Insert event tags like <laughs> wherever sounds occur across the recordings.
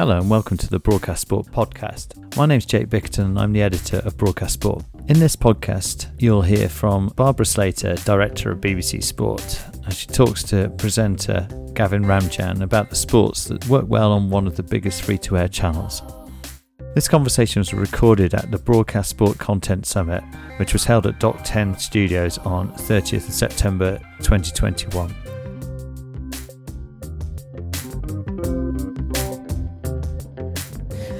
Hello and welcome to the Broadcast Sport podcast. My name's Jake Bickerton and I'm the editor of Broadcast Sport. In this podcast, you'll hear from Barbara Slater, director of BBC Sport, as she talks to presenter Gavin Ramjaun about the sports that work well on one of the biggest free to air channels. This conversation was recorded at the Broadcast Sport Content Summit, which was held at Dock10 Studios on 30th of September 2021.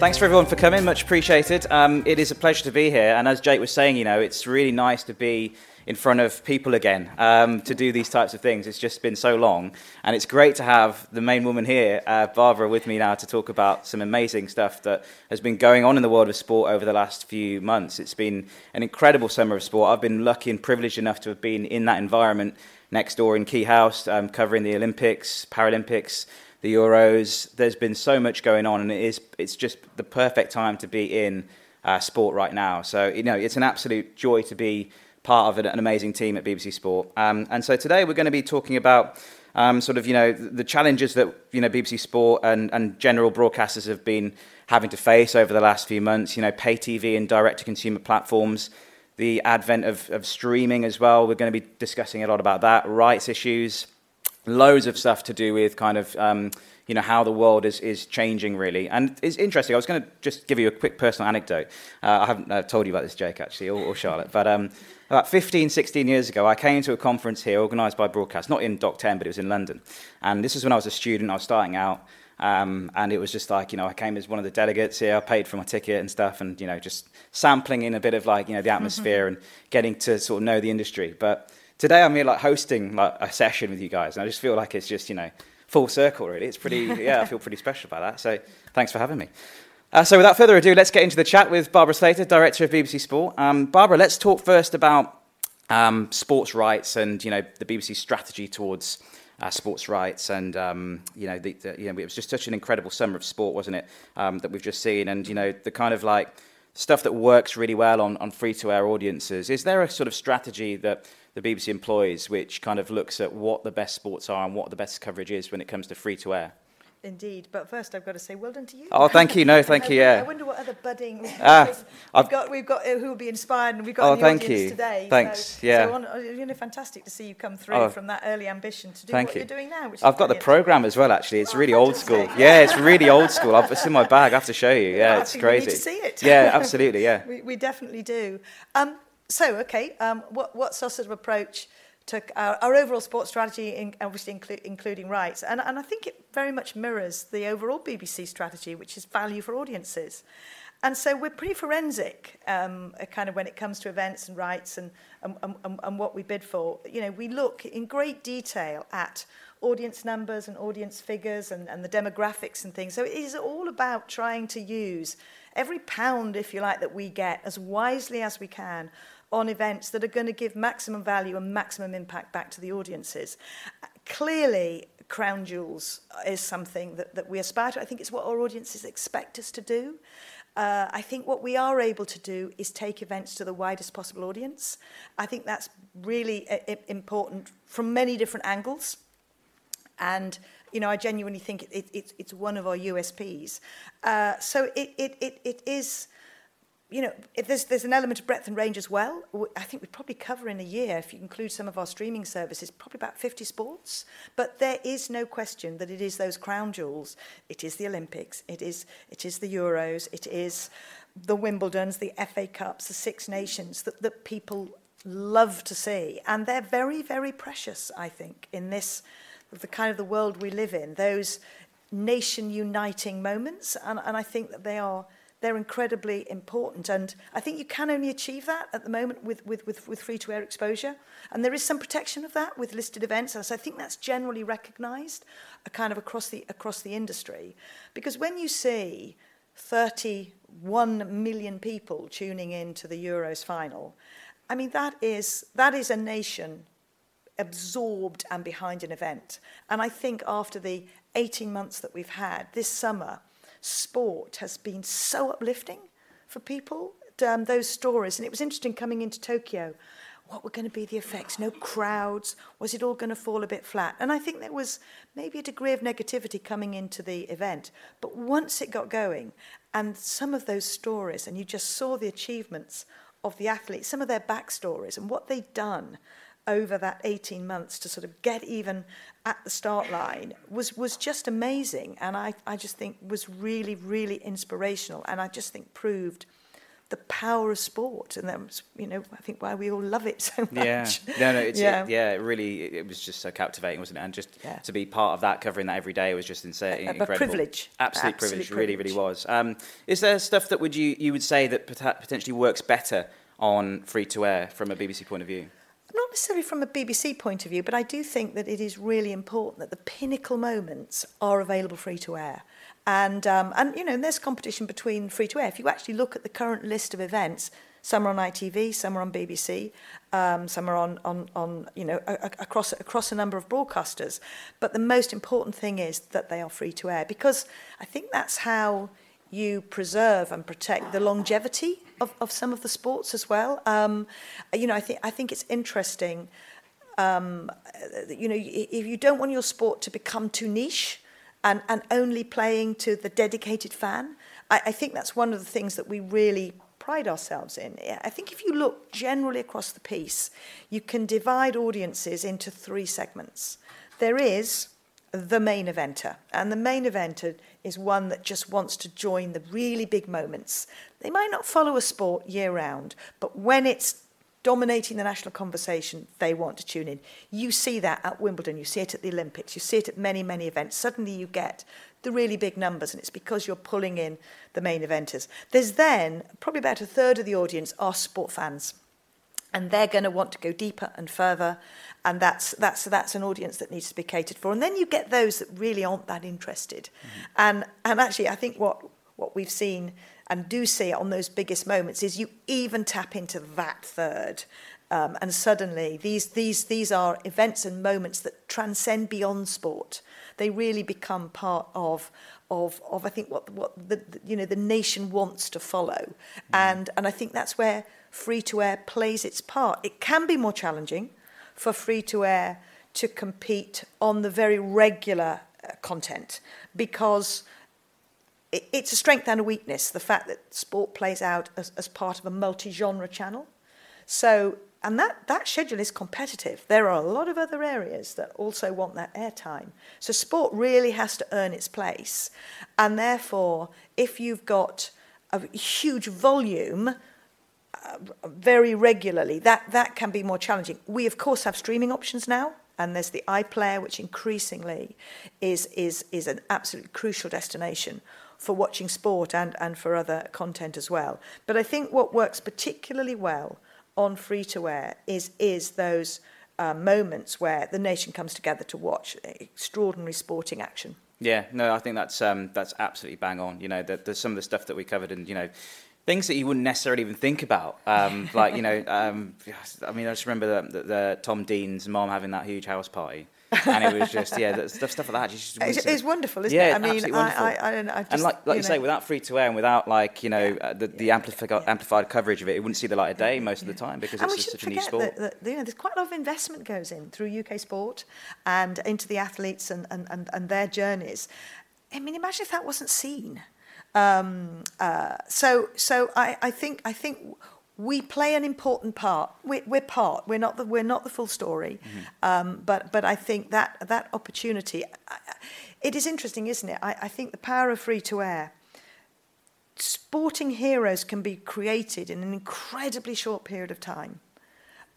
Thanks for everyone for coming, much appreciated. Um, it is a pleasure to be here, and as Jake was saying, you know, it's really nice to be in front of people again um, to do these types of things. It's just been so long, and it's great to have the main woman here, uh, Barbara, with me now to talk about some amazing stuff that has been going on in the world of sport over the last few months. It's been an incredible summer of sport. I've been lucky and privileged enough to have been in that environment next door in Quay House, um, covering the Olympics, Paralympics the Euros. There's been so much going on, and it is it's just the perfect time to be in uh, sport right now. So you know, it's an absolute joy to be part of an, amazing team at BBC Sport. Um, and so today we're going to be talking about. Um, sort of, you know, the challenges that you know BBC Sport and, and general broadcasters have been having to face over the last few months. You know, pay TV and direct-to-consumer platforms, the advent of, of streaming as well. We're going to be discussing a lot about that, rights issues, loads of stuff to do with kind of um, you know how the world is, is changing really. And it's interesting i was going to just give you a quick personal anecdote. Uh, i haven't uh, told you about this jake actually or, or charlotte but um, about 15 16 years ago i came to a conference here organised by broadcast not in Dock10 but it was in london. And this was when i was a student i was starting out um, and it was just like you know i came as one of the delegates here i paid for my ticket and stuff and you know just sampling in a bit of like you know the atmosphere and getting to sort of know the industry. But today I'm here like hosting like a session with you guys, and I just feel like it's just you know full circle really. It's pretty <laughs> yeah, I feel pretty special about that. So thanks for having me. Uh, so without further ado, let's get into the chat with Barbara Slater, director of BBC Sport. Um, Barbara, let's talk first about um, sports rights and you know the BBC strategy towards. Uh, sports rights, and um, you know, the, the, you know, it was just such an incredible summer of sport, wasn't it? Um, that we've just seen, and you know, the kind of like stuff that works really well on, on free to air audiences. Is there a sort of strategy that the BBC employs, which kind of looks at what the best sports are and what the best coverage is when it comes to free to air. Indeed, but first I've got to say well done to you. Oh, thank you. No, <laughs> thank you. Yeah. I wonder what other budding. Ah, we've I've, got we've got uh, who will be inspired, and we've got oh, a new thank audience you. today. Thanks. So, yeah. So on, uh, you know, fantastic to see you come through oh, from that early ambition to do what you. are doing now. I've got the program as well. Actually, it's oh, really old school. Yeah, it's really old school. I've, it's in my bag. I have to show you. <laughs> Yeah, well, it's crazy. We need to see it. Yeah, absolutely. Yeah. <laughs> we, we definitely do. Um, so, okay, um, what, what's our sort of approach? to our, our overall sports strategy, in, obviously inclu- including rights. And, and I think it very much mirrors the overall BBC strategy, which is value for audiences. And so we're pretty forensic, um, kind of when it comes to events and rights and, and, and, and what we bid for. You know, we look in great detail at audience numbers and audience figures and, and the demographics and things. So it is all about trying to use every pound, if you like, that we get as wisely as we can on events that are going to give maximum value and maximum impact back to the audiences. Clearly, crown jewels is something that, that we aspire to. I think it's what our audiences expect us to do. Uh, I think what we are able to do is take events to the widest possible audience. I think that's really uh, important from many different angles. And, you know, I genuinely think it, it, it's one of our USPs. Uh, so it, it, it, it is you know, if there's, there's an element of breadth and range as well. I think we'd probably cover in a year, if you include some of our streaming services, probably about 50 sports. But there is no question that it is those crown jewels. It is the Olympics, it is, it is the Euros, it is the Wimbledons, the FA Cups, the Six Nations that, that people love to see. And they're very, very precious, I think, in this, the kind of the world we live in, those nation uniting moments. And, and I think that they are they're incredibly important. And I think you can only achieve that at the moment with, with, with, with free-to-air exposure. And there is some protection of that with listed events. So I think that's generally recognised uh, kind of across the, across the industry. Because when you see 31 million people tuning in to the Euros final, I mean, that is, that is a nation absorbed and behind an event. And I think after the 18 months that we've had this summer, sport has been so uplifting for people, um, those stories. And it was interesting coming into Tokyo, what were going to be the effects? No crowds? Was it all going to fall a bit flat? And I think there was maybe a degree of negativity coming into the event. But once it got going, and some of those stories, and you just saw the achievements of the athletes, some of their backstories, and what they'd done over that 18 months to sort of get even at the start line was was just amazing. And I, I just think was really really inspirational. And I just think proved the power of sport. And that you know I think why we all love it <laughs> so much. Yeah. No no it's, yeah. It, yeah it really it was just so captivating wasn't it? And just yeah. to be part of that covering that every day was just insane incredible. privilege. Absolute, privilege, privilege really really was. Um, is there stuff that would you you would say that potentially works better on free to air from a BBC point of view not necessarily from a BBC point of view, but I do think that it is really important that the pinnacle moments are available free to air. And, um, and you know, and there's competition between free to air. If you actually look at the current list of events, some are on ITV, some are on BBC, um, some are on, on, on you know, a, a, across, across a number of broadcasters. But the most important thing is that they are free to air because I think that's how you preserve and protect the longevity of, of some of the sports as well. Um, you know, I think I think it's interesting. Um, you know, if you don't want your sport to become too niche and, and only playing to the dedicated fan, I, I think that's one of the things that we really pride ourselves in. I think if you look generally across the piece, you can divide audiences into three segments. There is the main eventer. And the main eventer is one that just wants to join the really big moments. They might not follow a sport year round, but when it's dominating the national conversation, they want to tune in. You see that at Wimbledon, you see it at the Olympics, you see it at many, many events. Suddenly you get the really big numbers, and it's because you're pulling in the main eventers. There's then probably about a third of the audience are sport fans, and they're going to want to go deeper and further and that's that's that's an audience that needs to be catered for. And then you get those that really aren't that interested. Mm-hmm. and and actually i think what what we've seen and do see on those biggest moments is you even tap into that third. Um, and suddenly these these these are events and moments that transcend beyond sport. They really become part of of of I think what what the, the you know the nation wants to follow. Mm. and and I think that's where free to air plays its part. It can be more challenging for free to air to compete on the very regular uh, content because it's a strength and a weakness the fact that sport plays out as, as part of a multi genre channel. So, and that, that schedule is competitive. There are a lot of other areas that also want that airtime. So, sport really has to earn its place. And therefore, if you've got a huge volume, very regularly, that, that can be more challenging. We, of course, have streaming options now, and there's the iPlayer, which increasingly is, is, is an absolutely crucial destination for watching sport and, and for other content as well. But I think what works particularly well on free to air is, is those uh, moments where the nation comes together to watch extraordinary sporting action. Yeah, no, I think that's um, that's absolutely bang on. You know, the, the, some of the stuff that we covered, and you know, things that you wouldn't necessarily even think about. Um, <laughs> like, you know, um, I mean, I just remember the, the, the Tom Dean's mom having that huge house party. and it was just yeah, stuff stuff like that. It's, it's wonderful, isn't yeah, it? I mean, I, I, I, don't know. Just, and like like you, you know, say, without free to air and without like you know yeah, uh, the, the yeah, amplified yeah. amplified coverage of it, it wouldn't see the light of day most of the time because and it's just such a new sport. That, that, you know, there's quite a lot of investment goes in through UK sport and into the athletes and, and, and, and their journeys. I mean, imagine if that wasn't seen. Um, uh, so so I, I think I think we play an important part. We're, we're part. We're not the we're not the full story, mm-hmm. um, but but I think that that opportunity. It is interesting, isn't it? I, I think the power of free to air. Sporting heroes can be created in an incredibly short period of time.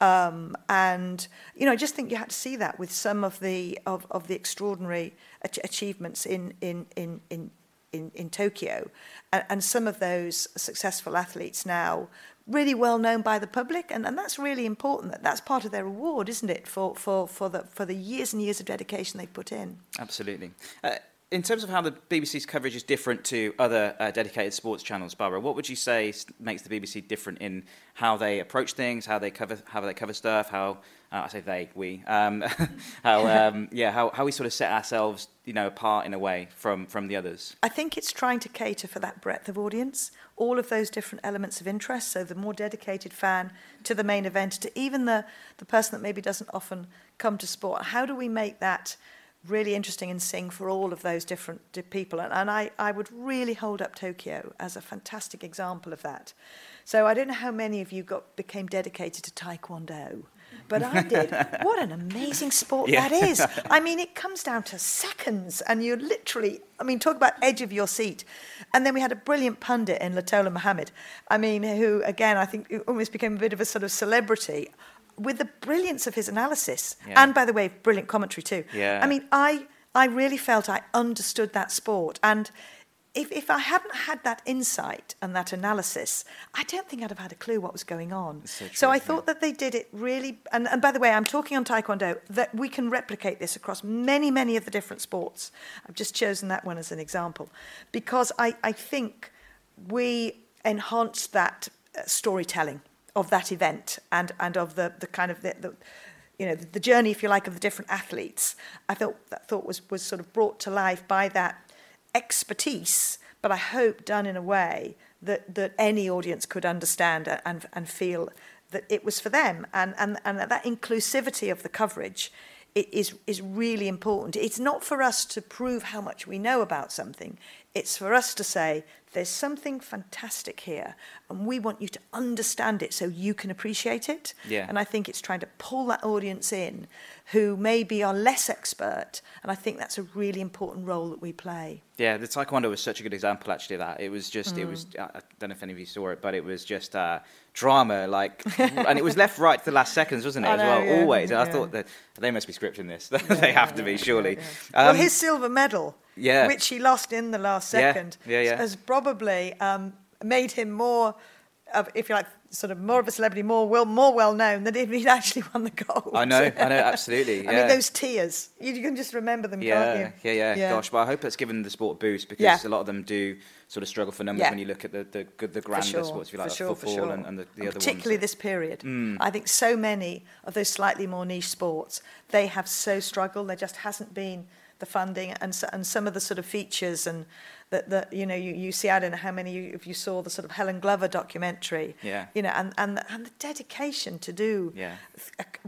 Um, and you know, I just think you had to see that with some of the of, of the extraordinary achievements in in in in in, in Tokyo. And, and some of those successful athletes now really well known by the public and, and that's really important that that's part of their reward isn't it for, for, for, the, for the years and years of dedication they've put in absolutely uh, in terms of how the BBC's coverage is different to other uh, dedicated sports channels, Barbara, what would you say makes the BBC different in how they approach things, how they cover how they cover stuff, how uh, I say they, we, um, <laughs> how um, <laughs> yeah, how, how we sort of set ourselves, you know, apart in a way from from the others. I think it's trying to cater for that breadth of audience, all of those different elements of interest. So the more dedicated fan to the main event, to even the the person that maybe doesn't often come to sport. How do we make that really interesting and sing for all of those different people. And, and I, I would really hold up Tokyo as a fantastic example of that. So I don't know how many of you got became dedicated to Taekwondo. But I did. what an amazing sport yeah. that is. I mean, it comes down to seconds, and you're literally, I mean, talk about edge of your seat. And then we had a brilliant pundit in Lutalo Muhammad, I mean, who, again, I think almost became a bit of a sort of celebrity with the brilliance of his analysis, yeah. and by the way, brilliant commentary too. Yeah. I mean, I I really felt I understood that sport, and if if I hadn't had that insight and that analysis, I don't think I'd have had a clue what was going on. So, true, so, I thought that they did it really. And, and by the way, I'm talking on Taekwondo that we can replicate this across many many of the different sports. I've just chosen that one as an example because I I think we enhanced that uh, storytelling of that event and, and of the, the kind of the, the you know the, the journey if you like of the different athletes I thought that thought was was sort of brought to life by that expertise but I hope done in a way that that any audience could understand and and feel that it was for them. And and and that inclusivity of the coverage is is really important. It's not for us to prove how much we know about something. It's for us to say there's something fantastic here and we want you to understand it so you can appreciate it. Yeah. and i think it's trying to pull that audience in who maybe are less expert and i think that's a really important role that we play. Yeah the taekwondo was such a good example actually of that. It was just mm. it was i don't know if any of you saw it but it was just uh, drama like <laughs> and it was left right to the last seconds wasn't it I as know, well yeah, always and yeah. i thought that they must be scripting this <laughs> they have to be surely. Um, well his silver medal yeah. which he lost in the last second, yeah, yeah. has probably um, made him more, of, if you like, sort of more of a celebrity, more well, more well known than if he'd actually won the gold. I know, I know, <laughs> absolutely. I mean, those tears, you, you can just remember them, yeah, can't you? yeah, yeah, Yeah. Gosh, well, I hope it's given the sport a boost because Yeah. a lot of them do sort of struggle for numbers Yeah. when you look at the the, the grander sure, sports, if you for like, like sure, for football sure. and, and the, the And other particularly ones. this period. Mm. I think so many of those slightly more niche sports, they have so struggled. There just hasn't been the funding and and some of the sort of features and that that you know you, you see I don't know how many you, if you saw the sort of Helen Glover documentary Yeah. you know and and the, and the dedication to do Yeah.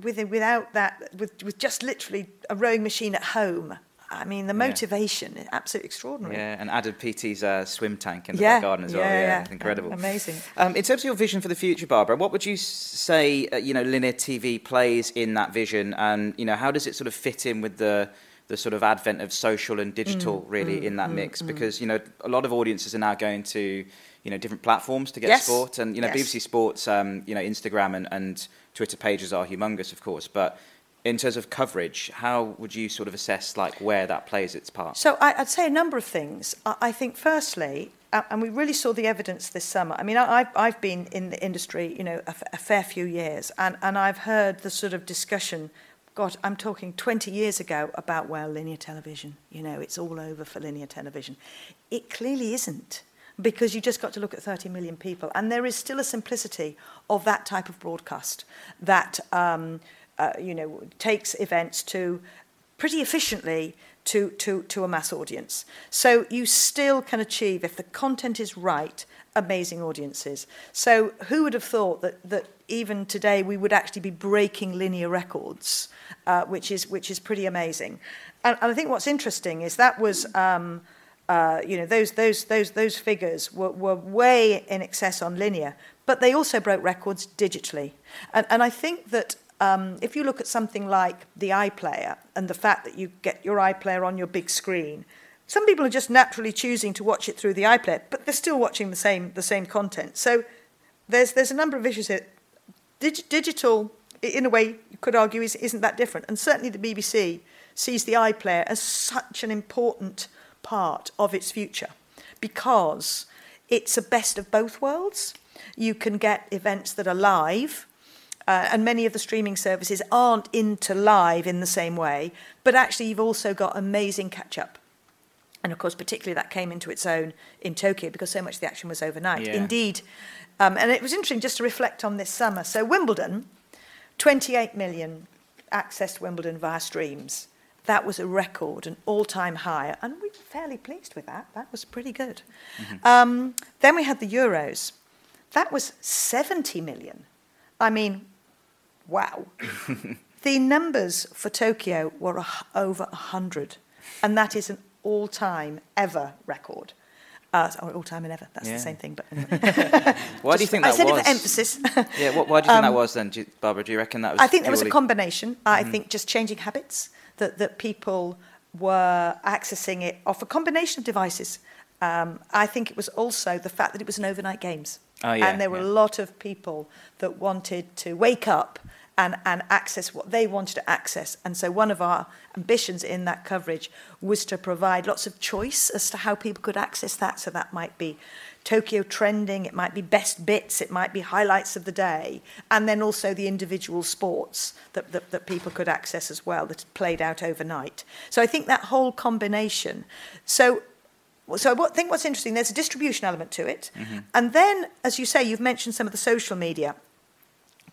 with without that with with just literally a rowing machine at home I mean the motivation is absolutely extraordinary Yeah, and Adam Peaty's uh, swim tank in the yeah back garden as well. yeah, Yeah, yeah. incredible. amazing Um, in terms of your vision for the future, Barbara, what would you say? Uh, you know, linear TV plays in that vision, and you know, how does it sort of fit in with the the sort of advent of social and digital, Mm, really, in that mix? Because you know, a lot of audiences are now going to you know different platforms to get Yes. sport, and you know, Yes. BBC Sports, um, you know, Instagram and, and Twitter pages are humongous, of course, but. In terms of coverage, how would you sort of assess like where that plays its part? So I, I'd say a number of things. I, I think, firstly, uh, and we really saw the evidence this summer. I mean, I, I've, I've been in the industry, you know, a, f- a fair few years, and, and I've heard the sort of discussion. God, I'm talking 20 years ago about well, linear television. You know, it's all over for linear television. It clearly isn't. Because you just got to look at 30 million people, and there is still a simplicity of that type of broadcast that um, uh, you know takes events to pretty efficiently to, to, to a mass audience. So you still can achieve, if the content is right, amazing audiences. So who would have thought that, that even today we would actually be breaking linear records, uh, which, is, which is pretty amazing. And, and I think what's interesting is that was... Um, uh, you know, those, those, those, those figures were, were way in excess on linear, but they also broke records digitally. And, and I think that um, if you look at something like the iPlayer and the fact that you get your iPlayer on your big screen, some people are just naturally choosing to watch it through the iPlayer, but they're still watching the same, the same content. So there's, there's a number of issues here. Dig- digital, in a way, you could argue, is, isn't that different. And certainly the BBC sees the iPlayer as such an important part of its future because it's a best of both worlds. You can get events that are live, uh, and many of the streaming services aren't into live in the same way, but actually you've also got amazing catch up. And of course, particularly that came into its own in Tokyo because so much of the action was overnight. Yeah. Indeed, um, and it was interesting just to reflect on this summer. So Wimbledon, 28 million accessed Wimbledon via streams. That was a record, an all-time high, and we were fairly pleased with that. That was pretty good. Um, then we had the Euros. That was 70 million. I mean, wow. <laughs> the numbers for Tokyo were over 100, and that is an all-time ever record. Uh, or all-time and ever, that's Yeah. the same thing. But <laughs> Why do you think I that said was? it for emphasis. <laughs> Yeah, what, why do you think that was then, do Barbara? Do you reckon that was? Um, I think there was a combination. I think just changing habits that that people were accessing it off a combination of devices. Um, I think it was also the fact that it was an overnight games, Oh, yeah, and there were yeah. a lot of people that wanted to wake up and and access what they wanted to access. And so one of our ambitions in that coverage was to provide lots of choice as to how people could access that. So that might be Tokyo trending, it might be best bits, it might be highlights of the day, and then also the individual sports that, that, that people could access as well that played out overnight. So I think that whole combination. So so I think what's interesting, there's a distribution element to it. Mm-hmm. And then, as you say, you've mentioned some of the social media.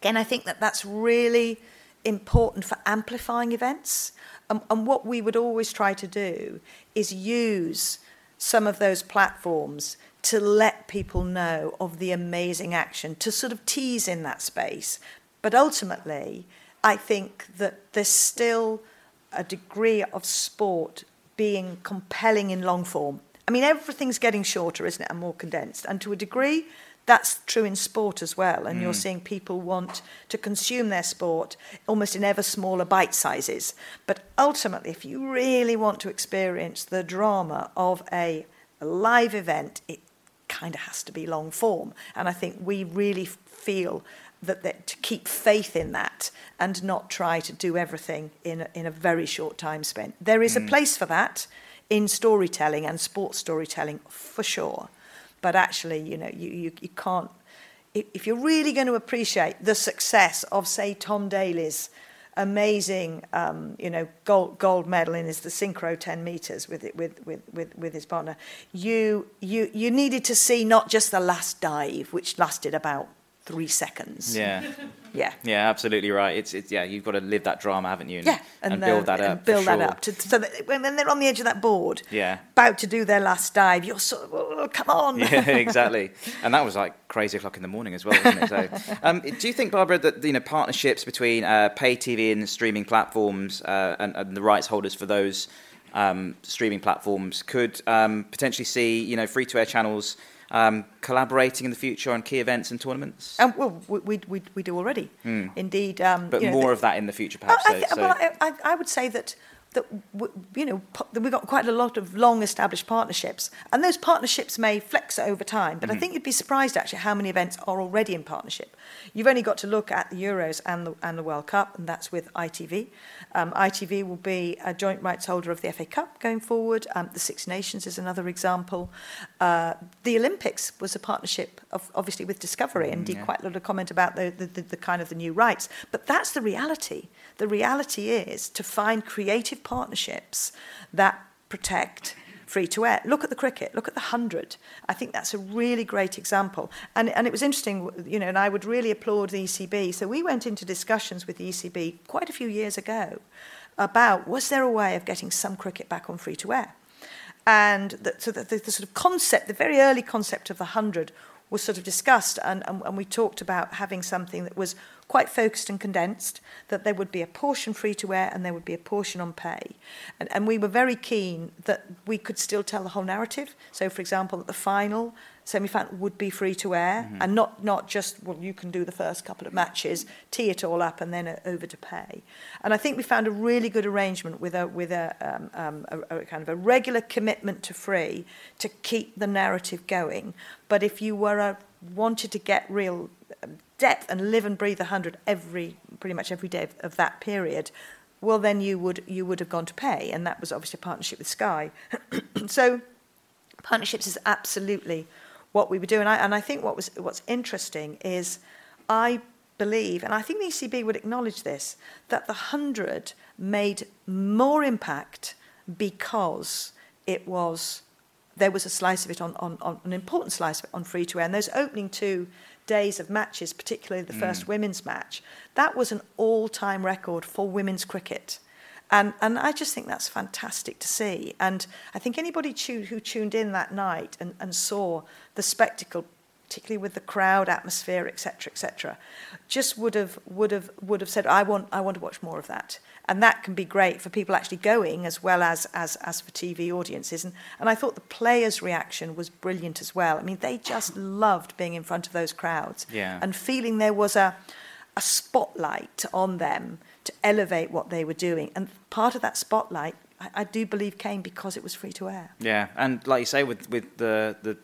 Again, I think that that's really important for amplifying events. And, what we would always try to do is use some of those platforms to let people know of the amazing action, to sort of tease in that space. But ultimately, I think that there's still a degree of sport being compelling in long form. I mean, everything's getting shorter, isn't it, and more condensed. And to a degree, that's true in sport as well. And you're mm. seeing people want to consume their sport almost in ever smaller bite sizes. But ultimately, if you really want to experience the drama of a, a live event, it kind of has to be long form. And I think we really feel that, that to keep faith in that and not try to do everything in a, in a very short time spent. There is a mm. place for that in storytelling and sports storytelling for sure. But actually, you know, you, you, you can't, if, you're really going to appreciate the success of, say, Tom Daley's amazing, um, you know, gold, gold medal in his the synchro 10 meters with, it, with, with, with, with his partner, you, you, you needed to see not just the last dive, which lasted about three seconds. Yeah, <laughs> Yeah. yeah, absolutely right. It's, it's yeah, you've got to live that drama, haven't you? And, Yeah, and, and, build uh, that and up. Build that sure. up to, so that when when they're on the edge of that board, Yeah. about to do their last dive, you're sort of, oh, come on. <laughs> yeah, exactly. And that was like crazy o'clock in the morning as well, wasn't it? So, <laughs> um, do you think, Barbara, that you know partnerships between uh, pay TV and streaming platforms uh, and, and the rights holders for those um, streaming platforms could um, potentially see you know free to air channels um, collaborating in the future on key events and tournaments? And well, we, we, we, we do already. Indeed. Um, but you know, more the- of that in the future, perhaps. I, so, well, I, I would say that that you know we've got quite a lot of long-established partnerships, and those partnerships may flex over time. But I think you'd be surprised actually how many events are already in partnership. You've only got to look at the Euros and the and the World Cup, and that's with ITV. Um, ITV will be a joint rights holder of the FA Cup going forward. Um, the Six Nations is another example. Uh, the Olympics was a partnership, of, obviously, with Discovery, and did yeah. quite a lot of comment about the, the, the, the kind of the new rights. But that's the reality. The reality is to find creative partnerships that protect free to air. Look at the cricket, look at the 100. I think that's a really great example. And, and it was interesting, you know, and I would really applaud the ECB. So we went into discussions with the ECB quite a few years ago about was there a way of getting some cricket back on free to air? And the, so the, the, the sort of concept, the very early concept of the 100 was sort of discussed, and, and, and we talked about having something that was quite focused and condensed, that there would be a portion free to air and there would be a portion on pay. And, and we were very keen that we could still tell the whole narrative. So, for example, that the final semi final would be free to air and not, not just, well, you can do the first couple of matches, tee it all up, and then uh, over to pay. And I think we found a really good arrangement with a, with a, um, um, a, a kind of a regular commitment to free to keep the narrative going. But if you were a, wanted to get real um, depth and live and breathe 100 every, pretty much every day of, of that period, well, then you would, you would have gone to pay. And that was obviously a partnership with Sky. <clears throat> so partnerships is absolutely what we were doing. I, and I think what was what's interesting is I believe, and I think the ECB would acknowledge this, that the 100 made more impact because it was there was a slice of it on, on, on an important slice of it on free to air. And those opening two days of matches, particularly the first mm. women's match, that was an all time record for women's cricket. And, and I just think that's fantastic to see. And I think anybody who tuned in that night and, and saw the spectacle, particularly with the crowd atmosphere, etc., etc., just would have would have would have said, "I want I want to watch more of that." And that can be great for people actually going as well as as as for TV audiences. And and I thought the players' reaction was brilliant as well. I mean, they just loved being in front of those crowds yeah. and feeling there was a a spotlight on them to elevate what they were doing. And part of that spotlight, I, I do believe, came because it was free to air. Yeah, and like you say, with with the the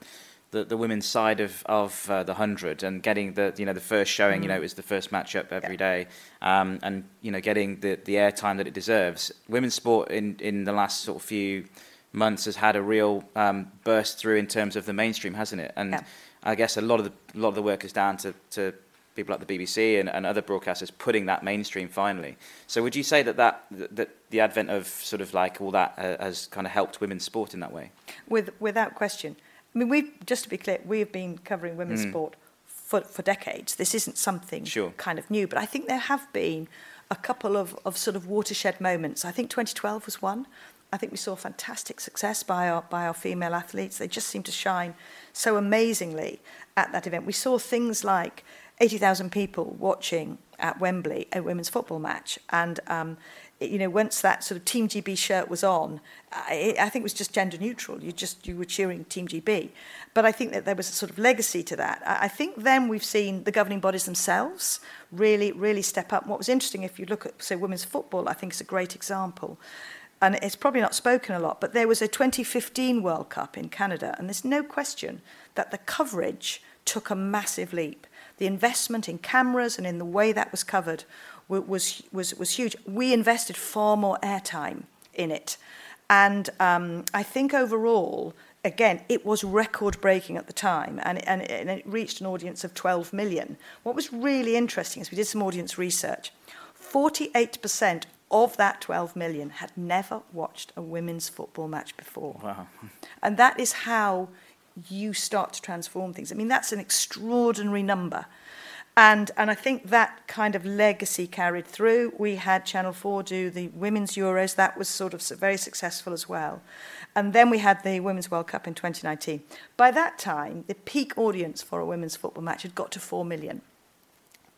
the, the women's side of of uh, the hundred and getting the you know the first showing, mm. you know, it was the first matchup every yeah. day, um, and you know getting the the airtime that it deserves. Women's sport in in the last sort of few months has had a real um, burst through in terms of the mainstream, hasn't it? And yeah. I guess a lot of the a lot of the work is down to to people like the BBC and, and other broadcasters putting that mainstream finally. So would you say that, that that the advent of sort of like all that uh, has kind of helped women's sport in that way? With, without question. I mean, we just to be clear, we have been covering women's mm. sport for, for decades. This isn't something sure. kind of new, but I think there have been a couple of, of sort of watershed moments. I think 2012 was one. I think we saw fantastic success by our, by our female athletes. They just seem to shine so amazingly at that event. We saw things like 80,000 people watching at Wembley a women's football match. And, um, it, you know, once that sort of Team GB shirt was on, I, I think it was just gender neutral. You just, you were cheering Team GB. But I think that there was a sort of legacy to that. I, I think then we've seen the governing bodies themselves really, really step up. And what was interesting, if you look at, say, women's football, I think is a great example. And it's probably not spoken a lot, but there was a 2015 World Cup in Canada, and there's no question that the coverage took a massive leap. The investment in cameras and in the way that was covered was, was, was huge. We invested far more airtime in it. And um, I think overall, again, it was record breaking at the time and, and, and it reached an audience of 12 million. What was really interesting is we did some audience research. 48% of that 12 million had never watched a women's football match before. Wow. And that is how you start to transform things. I mean, that's an extraordinary number. And, and I think that kind of legacy carried through. We had Channel 4 do the Women's Euros. That was sort of very successful as well. And then we had the Women's World Cup in 2019. By that time, the peak audience for a women's football match had got to 4 million.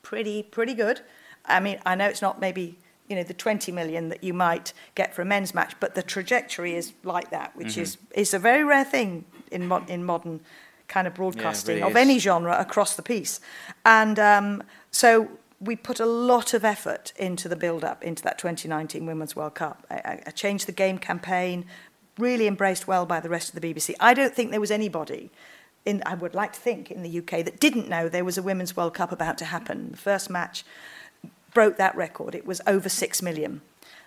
Pretty, pretty good. I mean, I know it's not maybe you know the 20 million that you might get for a men's match but the trajectory is like that which mm-hmm. is is a very rare thing in, mo- in modern kind of broadcasting yeah, really of is. any genre across the piece. And um, so we put a lot of effort into the build up into that 2019 Women's World Cup. I, I changed the game campaign, really embraced well by the rest of the BBC. I don't think there was anybody. In, I would like to think in the UK that didn't know there was a Women's World Cup about to happen. The first match broke that record. It was over 6 million.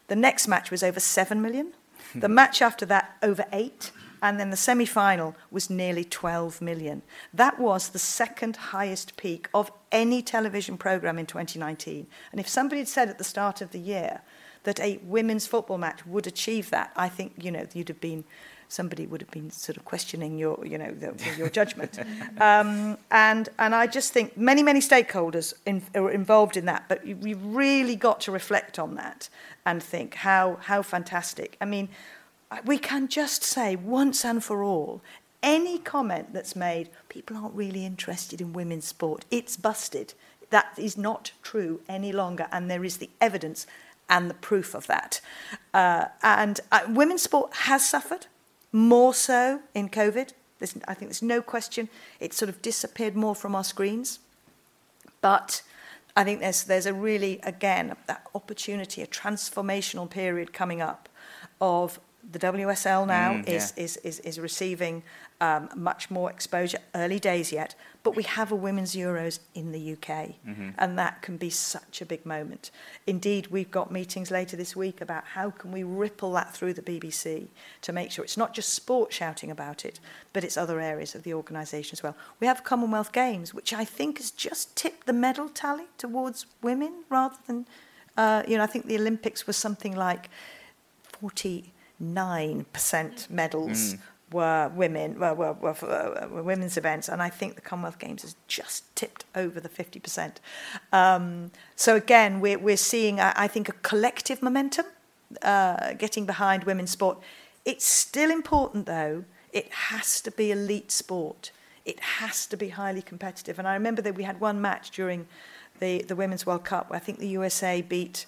The next match was over 7 million. <laughs> The match after that, over 8 and then the semi final was nearly 12 million. That was the second highest peak of any television programme in 2019. And if somebody had said at the start of the year that a women's football match would achieve that, I think, you know, you'd have been somebody would have been sort of questioning your, you know, the, your judgment. <laughs> Um, and, and I just think many, many stakeholders in, are involved in that, but you, you really got to reflect on that and think how, how fantastic. I mean, we can just say once and for all any comment that's made, people aren't really interested in women's sport, it's busted. That is not true any longer, and there is the evidence and the proof of that. Uh, and uh, women's sport has suffered, more so in COVID. There's, I think there's no question. It sort of disappeared more from our screens. But I think there's, there's a really, again, that opportunity, a transformational period coming up of the WSL now mm, is, yeah. is, is, is receiving um, much more exposure, early days yet, but we have a Women's Euros in the UK, mm-hmm. and that can be such a big moment. Indeed, we've got meetings later this week about how can we ripple that through the BBC to make sure it's not just sport shouting about it, but it's other areas of the organisation as well. We have Commonwealth Games, which I think has just tipped the medal tally towards women rather than, uh, you know, I think the Olympics was something like 40 9% medals. Mm. Were women were, were, were, uh, were, women's events, and I think the Commonwealth Games has just tipped over the fifty percent. Um, so again, we're we're seeing, I, I think, a collective momentum uh, getting behind women's sport. It's still important, though. It has to be elite sport. It has to be highly competitive. And I remember that we had one match during the, the Women's World Cup where I think the USA beat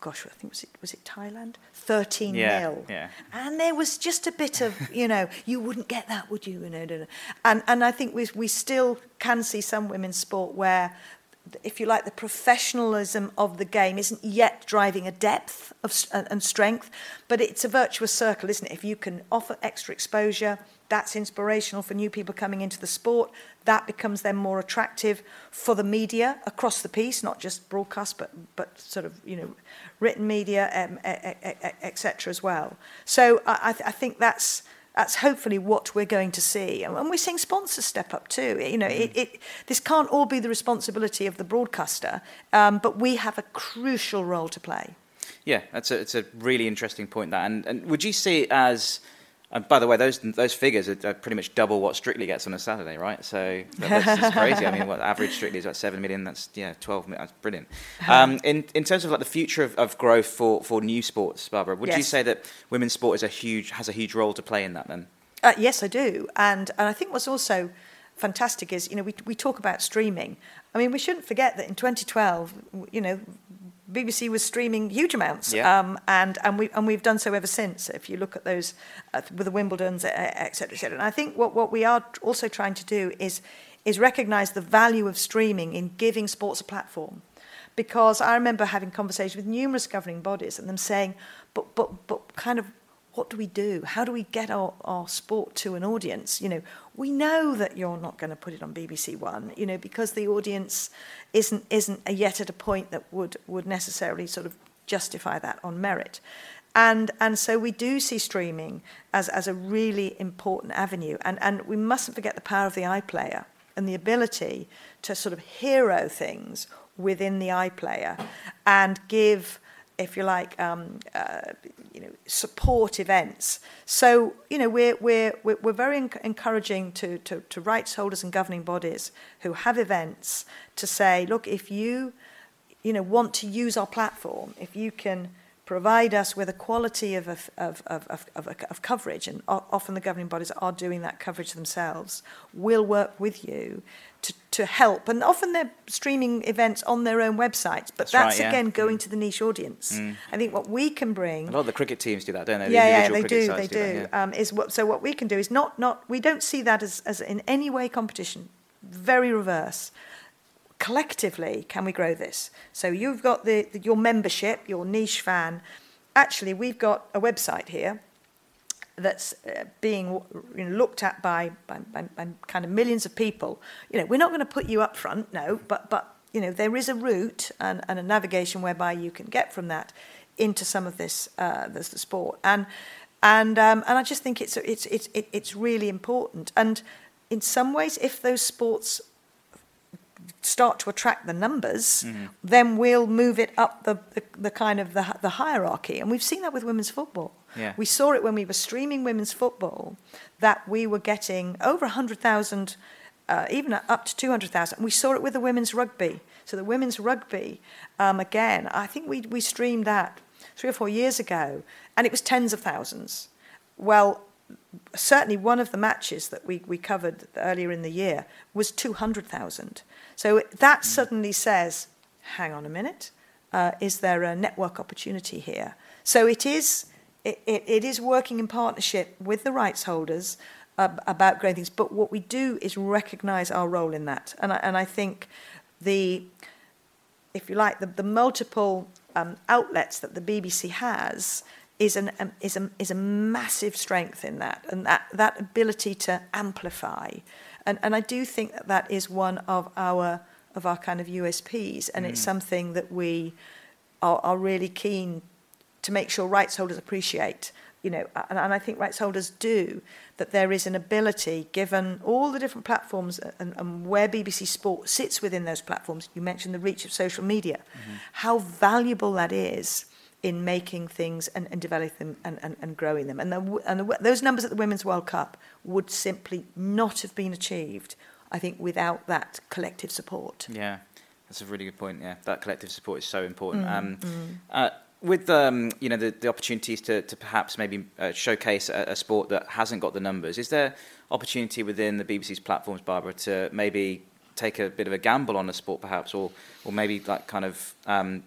gosh, I think was it was it Thailand? Thirteen yeah, nil. Yeah. And there was just a bit of, <laughs> you know, you wouldn't get that, would you? you know, and and I think we we still can see some women's sport where if you like, the professionalism of the game isn't yet driving a depth of, and strength, but it's a virtuous circle, isn't it? If you can offer extra exposure, that's inspirational for new people coming into the sport. That becomes then more attractive for the media across the piece, not just broadcast, but but sort of you know written media, um, etc. as well. So I, th- I think that's that's hopefully what we're going to see. And we're seeing sponsors step up too. You know, it, it, this can't all be the responsibility of the broadcaster, um, but we have a crucial role to play. Yeah, that's a, it's a really interesting point. That and, and would you see it as and by the way, those those figures are, are, pretty much double what Strictly gets on a Saturday, right? So that's, that's <laughs> crazy. I mean, what average Strictly is about seven million. That's yeah, twelve million. That's brilliant. <laughs> Um, in in terms of like the future of, of growth for, for new sports, Barbara, would yes. you say that women's sport is a huge has a huge role to play in that then? Uh, yes, I do, and and I think what's also fantastic is you know we we talk about streaming. I mean, we shouldn't forget that in 2012, you know, BBC was streaming huge amounts, yeah. um, and and we and we've done so ever since. If you look at those uh, with the Wimbledon's, etc., etc. And I think what what we are also trying to do is is recognise the value of streaming in giving sports a platform, because I remember having conversations with numerous governing bodies and them saying, but but but kind of what do we do? How do we get our, our sport to an audience? You know, we know that you're not going to put it on BBC One, you know, because the audience isn't isn't yet at a point that would would necessarily sort of justify that on merit. And and so we do see streaming as, as a really important avenue. And and we mustn't forget the power of the iPlayer and the ability to sort of hero things within the iPlayer and give if you like, um, uh, you know, support events. So, you know, we're, we're, we're very encouraging to, to, to rights holders and governing bodies who have events to say, look, if you, you know, want to use our platform, if you can provide us with a quality of, of, of, of, of, of coverage, and often the governing bodies are doing that coverage themselves, we'll work with you to, help. And often they're streaming events on their own websites, but that's, that's right, again yeah. going mm. to the niche audience. Mm. I think what we can bring. A lot of the cricket teams do that, don't they? The yeah, yeah, they do. They do. do that, yeah. um, is what, so what we can do is not not we don't see that as, as in any way competition. Very reverse. Collectively, can we grow this? So you've got the, the your membership, your niche fan. Actually, we've got a website here that's uh, being you know, looked at by, by, by, by kind of millions of people, you know, we're not going to put you up front, no, but, but you know, there is a route and, and a navigation whereby you can get from that into some of this, uh, this the sport. And, and, um, and I just think it's, it's, it's, it's really important. And in some ways, if those sports start to attract the numbers, mm-hmm. then we'll move it up the, the, the kind of the, the hierarchy. And we've seen that with women's football. Yeah. We saw it when we were streaming women's football, that we were getting over 100,000, uh, even up to 200,000. We saw it with the women's rugby. So the women's rugby, um, again, I think we, we streamed that three or four years ago, and it was tens of thousands. Well, certainly one of the matches that we, we covered earlier in the year was 200,000. So that mm. suddenly says, hang on a minute, uh, is there a network opportunity here? So it is it, it, it is working in partnership with the rights holders uh, about growing things. But what we do is recognise our role in that. And I, and I think the, if you like, the, the multiple um, outlets that the BBC has is, an, um, is, a, is a massive strength in that. And that, that ability to amplify. And, and I do think that that is one of our, of our kind of USPs. And mm. it's something that we are, are really keen to make sure rights holders appreciate, you know, and, and I think rights holders do, that there is an ability, given all the different platforms and, and where BBC Sport sits within those platforms, you mentioned the reach of social media, mm-hmm. how valuable that is in making things and, and developing them and, and, and growing them. And, the, and the, those numbers at the Women's World Cup would simply not have been achieved, I think, without that collective support. Yeah, that's a really good point. Yeah, that collective support is so important. Mm, um, mm. Uh, with um, you know the, the opportunities to, to perhaps maybe uh, showcase a, a sport that hasn't got the numbers, is there opportunity within the BBC's platforms, Barbara, to maybe take a bit of a gamble on a sport, perhaps, or or maybe like kind of um,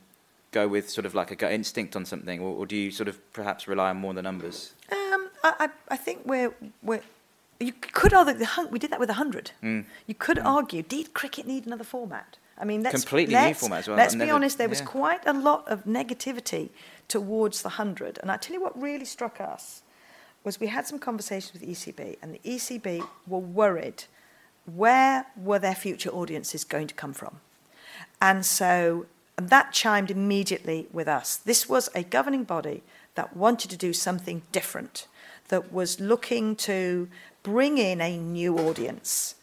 go with sort of like a gut instinct on something, or, or do you sort of perhaps rely on more on the numbers? Um, I, I think we're we're you could argue we did that with a hundred. Mm. You could mm. argue, did cricket need another format? I mean, let's, completely let's, new format as well. Let's be honest, there was quite a lot of negativity towards the 100. And I tell you what really struck us was we had some conversations with the ECB, and the ECB were worried where were their future audiences going to come from? And so and that chimed immediately with us. This was a governing body that wanted to do something different, that was looking to bring in a new audience.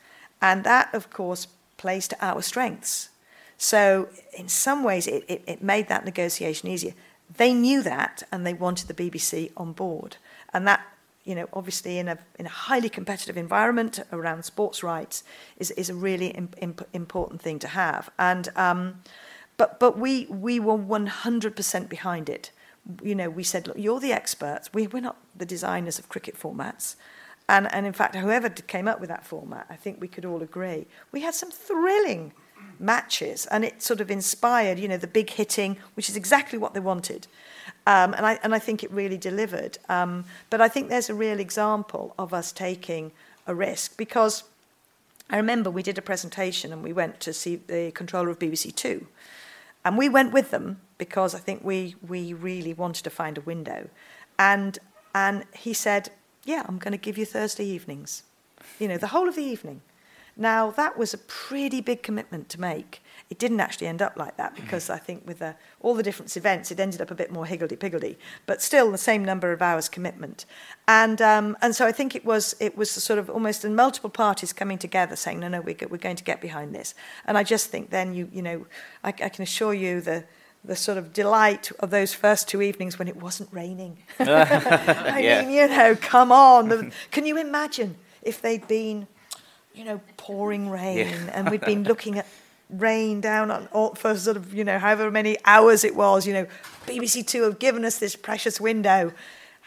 And that, of course, plays to our strengths. So, in some ways, it, it, it made that negotiation easier. They knew that and they wanted the BBC on board. And that, you know, obviously in a, in a highly competitive environment around sports rights is, is a really imp- important thing to have. And, um, but, but we, we were 100% behind it. You know, we said, look, you're the experts. We, we're not the designers of cricket formats. And, and in fact, whoever came up with that format, I think we could all agree, we had some thrilling matches, and it sort of inspired, you know, the big hitting, which is exactly what they wanted. Um, and, I, and I think it really delivered. Um, but I think there's a real example of us taking a risk because I remember we did a presentation and we went to see the controller of BBC Two. And we went with them because I think we, we really wanted to find a window. And, and he said, yeah, I'm going to give you Thursday evenings. You know, the whole of the evening. Now, that was a pretty big commitment to make. It didn't actually end up like that because I think with the, all the different events, it ended up a bit more higgledy-piggledy, but still the same number of hours commitment. And, um, and so I think it was, it was sort of almost in multiple parties coming together saying, no, no, we're, we're going to get behind this. And I just think then, you, you know, I, I can assure you the, the sort of delight of those first two evenings when it wasn't raining. <laughs> <laughs> I yeah. mean, you know, come on. <laughs> Can you imagine if they'd been, you know, pouring rain yeah. and we'd been looking at rain down on all, for sort of, you know, however many hours it was, you know, BBC Two have given us this precious window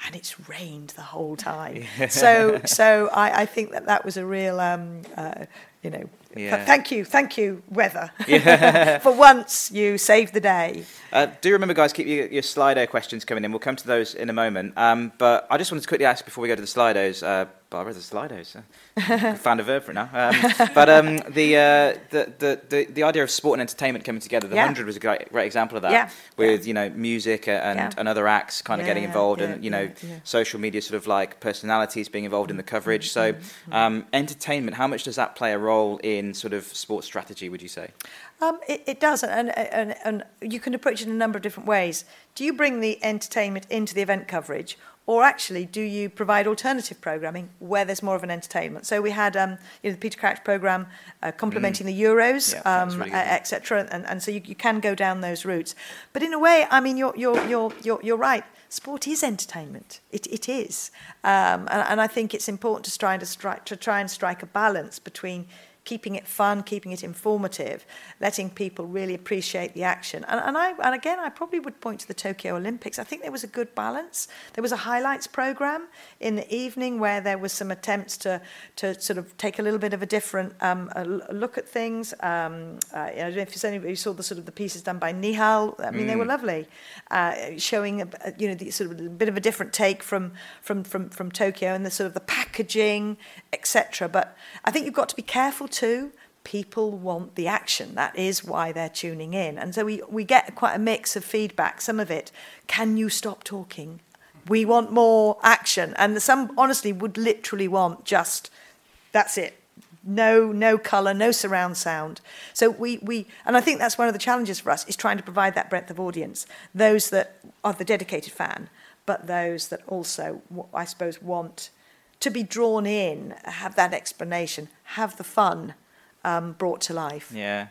and it's rained the whole time. Yeah. So, so I, I think that that was a real, um, uh, you know, yeah. thank you, thank you, weather. Yeah. <laughs> For once, you saved the day. Uh, do remember, guys, keep your, your Slido questions coming in. We'll come to those in a moment. Um, but I just wanted to quickly ask before we go to the Slidos. Uh, Barbara, the Slidos. Uh, <laughs> found a verb for it now. Um, but um, the, uh, the, the, the, the idea of sport and entertainment coming together, the yeah. 100 was a great, great example of that. Yeah. With, you know, music and, and other acts kind of getting involved and, you know, social media sort of like personalities being involved in the coverage. So mm-hmm. um, entertainment, how much does that play a role in sort of sports strategy, would you say? Um, it, it does, and, and, and you can approach it in a number of different ways. Do you bring the entertainment into the event coverage, or actually do you provide alternative programming where there's more of an entertainment? So we had um, you know, the Peter Crouch program uh, complementing mm. the Euros, yeah, um, really etc. And, and so you, you can go down those routes. But in a way, I mean, you're, you're, you're, you're, you're right. Sport is entertainment. It, it is. Um, and, and I think it's important to try, to, strike, to try and strike a balance between keeping it fun, keeping it informative, letting people really appreciate the action. And, and, I, and again, I probably would point to the Tokyo Olympics. I think there was a good balance. There was a highlights program in the evening where there was some attempts to, to sort of take a little bit of a different um, a look at things. Um, uh, I don't know if you saw the sort of the pieces done by Nihal. I mean, mm. they were mm. lovely, uh, showing a, you know the sort of a bit of a different take from from from from Tokyo and the sort of the packaging, etc. But I think you've got to be careful too. People want the action. That is why they're tuning in. And so we, we get quite a mix of feedback. Some of it, can you stop talking? We want more action. And some honestly would literally want just, that's it. No, no colour, no surround sound. So we, we, and I think that's one of the challenges for us is trying to provide that breadth of audience. Those that are the dedicated fan, but those that also, I suppose, want to be drawn in, have that explanation, have the fun um, brought to life. Yeah.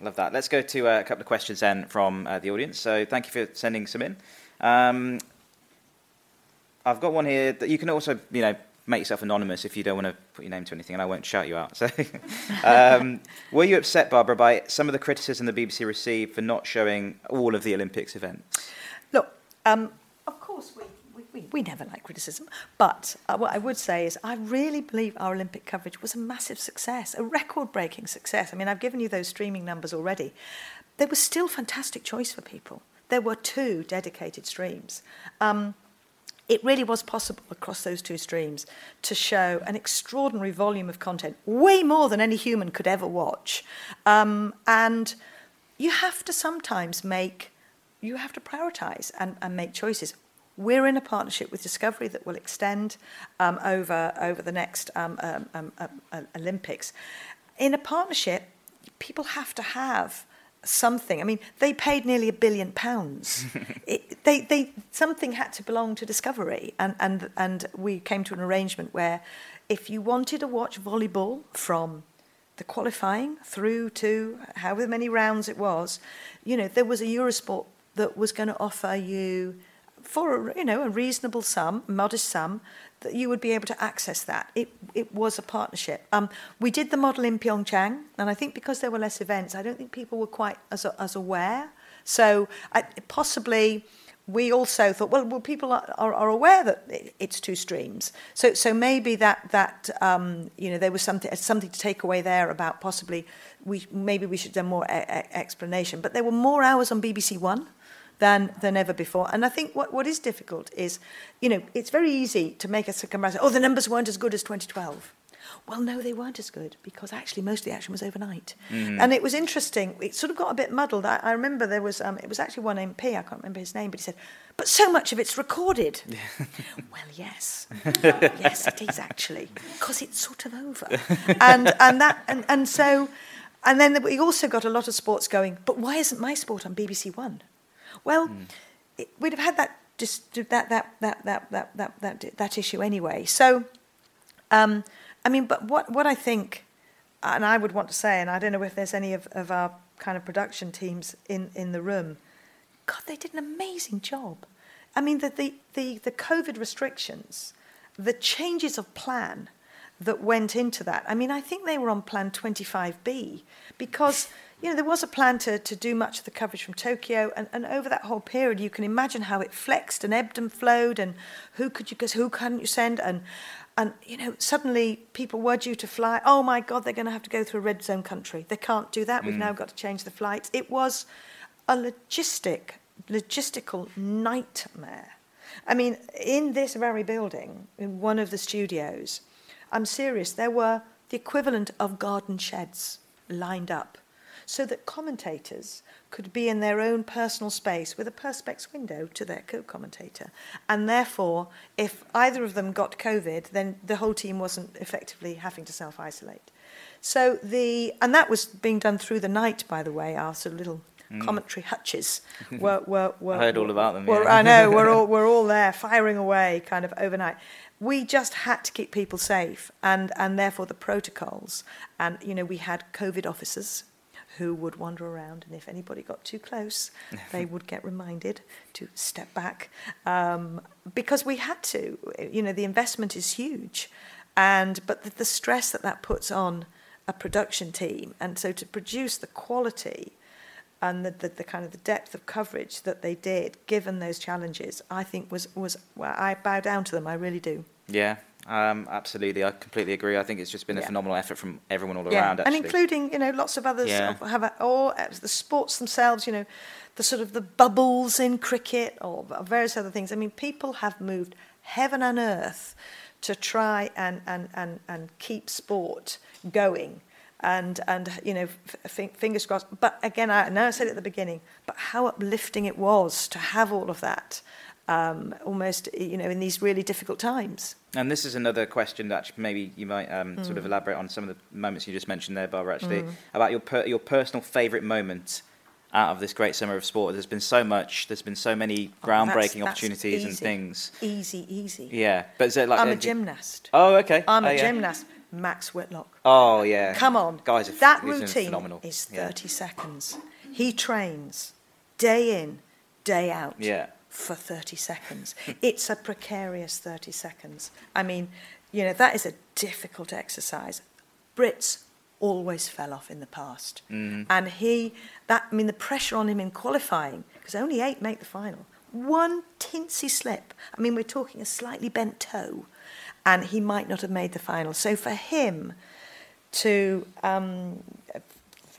Love that. Let's go to uh, a couple of questions then from uh, the audience. So thank you for sending some in. Um, I've got one here that you can also, you know, make yourself anonymous if you don't want to put your name to anything, and I won't shout you out. So, <laughs> um, were you upset, Barbara, by some of the criticism the BBC received for not showing all of the Olympics events? Look, um, of course we, we, we, never like criticism, but uh, what I would say is I really believe our Olympic coverage was a massive success, a record-breaking success. I mean, I've given you those streaming numbers already. There was still fantastic choice for people. There were two dedicated streams. Um, it really was possible across those two streams to show an extraordinary volume of content, way more than any human could ever watch. Um, and you have to sometimes make, you have to prioritize and, and make choices. We're in a partnership with Discovery that will extend um, over, over the next um, um, um, um, Olympics. In a partnership, people have to have something. I mean, they paid nearly a billion pounds. <laughs> it, they, they, something had to belong to Discovery, and, and, and we came to an arrangement where if you wanted to watch volleyball from the qualifying through to however many rounds it was, you know, there was a Eurosport that was going to offer you for you know a reasonable sum, modest sum, that you would be able to access that. It, it was a partnership. Um, we did the model in Pyeongchang, and I think because there were less events, I don't think people were quite as, as aware. So I, possibly we also thought, well, well people are, are, are aware that it's two streams. So, so maybe that, that um, you know, there was something, something to take away there about possibly we, maybe we should done more explanation. But there were more hours on BBC One than, than ever before. And I think what, what is difficult is, you know, it's very easy to make a comparison. Oh, the numbers weren't as good as 2012. Well, no, they weren't as good because actually most of the action was overnight. Mm. And it was interesting. It sort of got a bit muddled. I, I remember there was, um, it was actually one MP, I can't remember his name, but he said, but so much of it's recorded. <laughs> well, yes. yes, it is actually, because it's sort of over. And, and, that, and, and so, and then we also got a lot of sports going, but why isn't my sport on BBC One? Well, mm. it, we'd have had that just that that that that that that that that issue anyway. So, um, I mean, but what what I think, and I would want to say, and I don't know if there's any of, of our kind of production teams in in the room. God, they did an amazing job. I mean, the the the, the COVID restrictions, the changes of plan that went into that. I mean, I think they were on plan 25B because you know, there was a plan to, to do much of the coverage from Tokyo, and, and over that whole period, you can imagine how it flexed and ebbed and flowed, and who could you, who couldn't you send, and and you know, suddenly people were due to fly. Oh my God, they're going to have to go through a red zone country. They can't do that. We've mm. now got to change the flights. It was a logistic, logistical nightmare. I mean, in this very building, in one of the studios, I'm serious. There were the equivalent of garden sheds lined up so that commentators could be in their own personal space with a perspex window to their co-commentator. And therefore, if either of them got COVID, then the whole team wasn't effectively having to self-isolate. So the, and that was being done through the night, by the way, our sort of little mm. commentary hutches <laughs> were, were, were I heard all about them. Were, yeah. I know, we're all, <laughs> we're all there firing away kind of overnight. We just had to keep people safe and, and therefore the protocols. And, you know, we had COVID officers who would wander around, and if anybody got too close, <laughs> they would get reminded to step back um, because we had to. You know, the investment is huge, and but the, the stress that that puts on a production team, and so to produce the quality and the, the, the kind of the depth of coverage that they did, given those challenges, I think was was well, I bow down to them. I really do. Yeah, um, absolutely, I completely agree. I think it's just been a phenomenal effort from everyone all yeah. around, actually. and including you know lots of others yeah. have a, or the sports themselves. You know, the sort of the bubbles in cricket or various other things. I mean, people have moved heaven and earth to try and and and, and keep sport going. And and you know, f- fingers crossed. But again, I know I said it at the beginning, but how uplifting it was to have all of that um, almost, you know, in these really difficult times. And this is another question that maybe you might um, mm. sort of mm. elaborate on some of the moments you just mentioned there, Barbara, actually, mm. about your, per- your personal favourite moment out of this great summer of sport. There's been so much. There's been so many oh, groundbreaking that's, that's opportunities easy. and things. Easy, easy. Yeah, but is it like I'm a, a gymnast. Oh, okay. I'm oh, a yeah. gymnast. Max Whitlock. Oh yeah. Come on. guys. That routine phenomenal. is Yeah. 30 seconds. He trains day in, day out Yeah. For 30 seconds. it's a precarious 30 seconds. I mean, you know, that is a difficult exercise. Brits always fell off in the past. Mm-hmm. And he, that, I mean, the pressure on him in qualifying, because only eight make the final. One tinsy slip. I mean, we're talking a slightly bent toe, and he might not have made the final. So for him to um,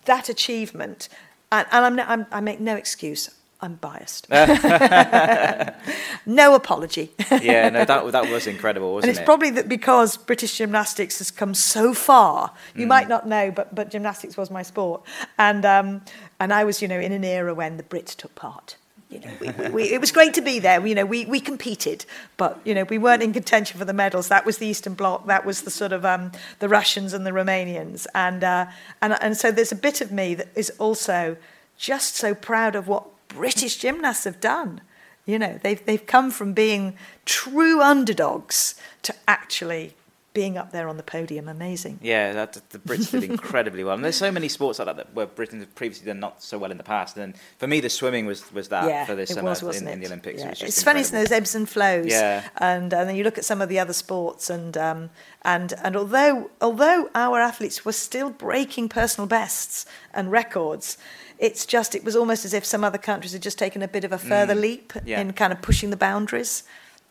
that achievement, and, and I'm, I'm, I make no excuse. I'm biased. <laughs> <laughs> no apology. yeah, no, that that was incredible, wasn't and it's it? probably that because British gymnastics has come so far. You Mm. might not know, but but gymnastics was my sport, and um, and I was you know in an era when the Brits took part. You know, we, we, we, it was great to be there. You know, we, we competed, but you know, we weren't in contention for the medals. That was the Eastern Bloc. That was the sort of um, the Russians and the Romanians, and uh, and and so there's a bit of me that is also just so proud of what British gymnasts have done. You know, they've they've come from being true underdogs to actually being up there on the podium. Amazing. Yeah, that, the Brits did <laughs> incredibly well. And there's so many sports like that, that where Britain have previously done not so well in the past. And for me, the swimming was, was that yeah, for this it summer was, wasn't in, it? in the Olympics. Yeah. It it's funny, isn't incredible. those ebbs and flows. Yeah. And and then you look at some of the other sports, and um, and and although although our athletes were still breaking personal bests and records. It's just, it was almost as if some other countries had just taken a bit of a further leap Mm. Yeah. in kind of pushing the boundaries.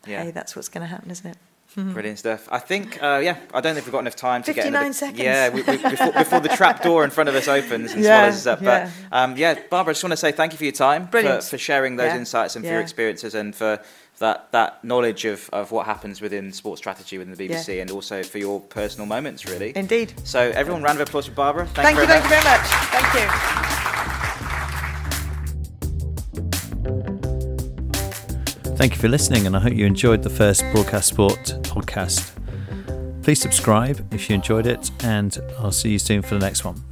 Yeah. Hey, that's what's going to happen, isn't it? <laughs> Brilliant stuff. I think, uh, yeah, I don't think we've got enough time to get into 59 the, seconds. Yeah, we, we, before, before the trap door in front of us opens and <laughs> Yeah, swallows us up. yeah. But um, yeah, Barbara, I just want to say thank you for your time, for, Brilliant. for sharing those Yeah, insights and for your experiences and for that, that knowledge of, of what happens within sports strategy within the BBC Yeah. and also for your personal moments, really. Indeed. So, everyone, round of applause for Barbara. Thank, you, very thank you very much. Thank you. Thank you for listening, and I hope you enjoyed the first Broadcast Sport podcast. Please subscribe if you enjoyed it, and I'll see you soon for the next one.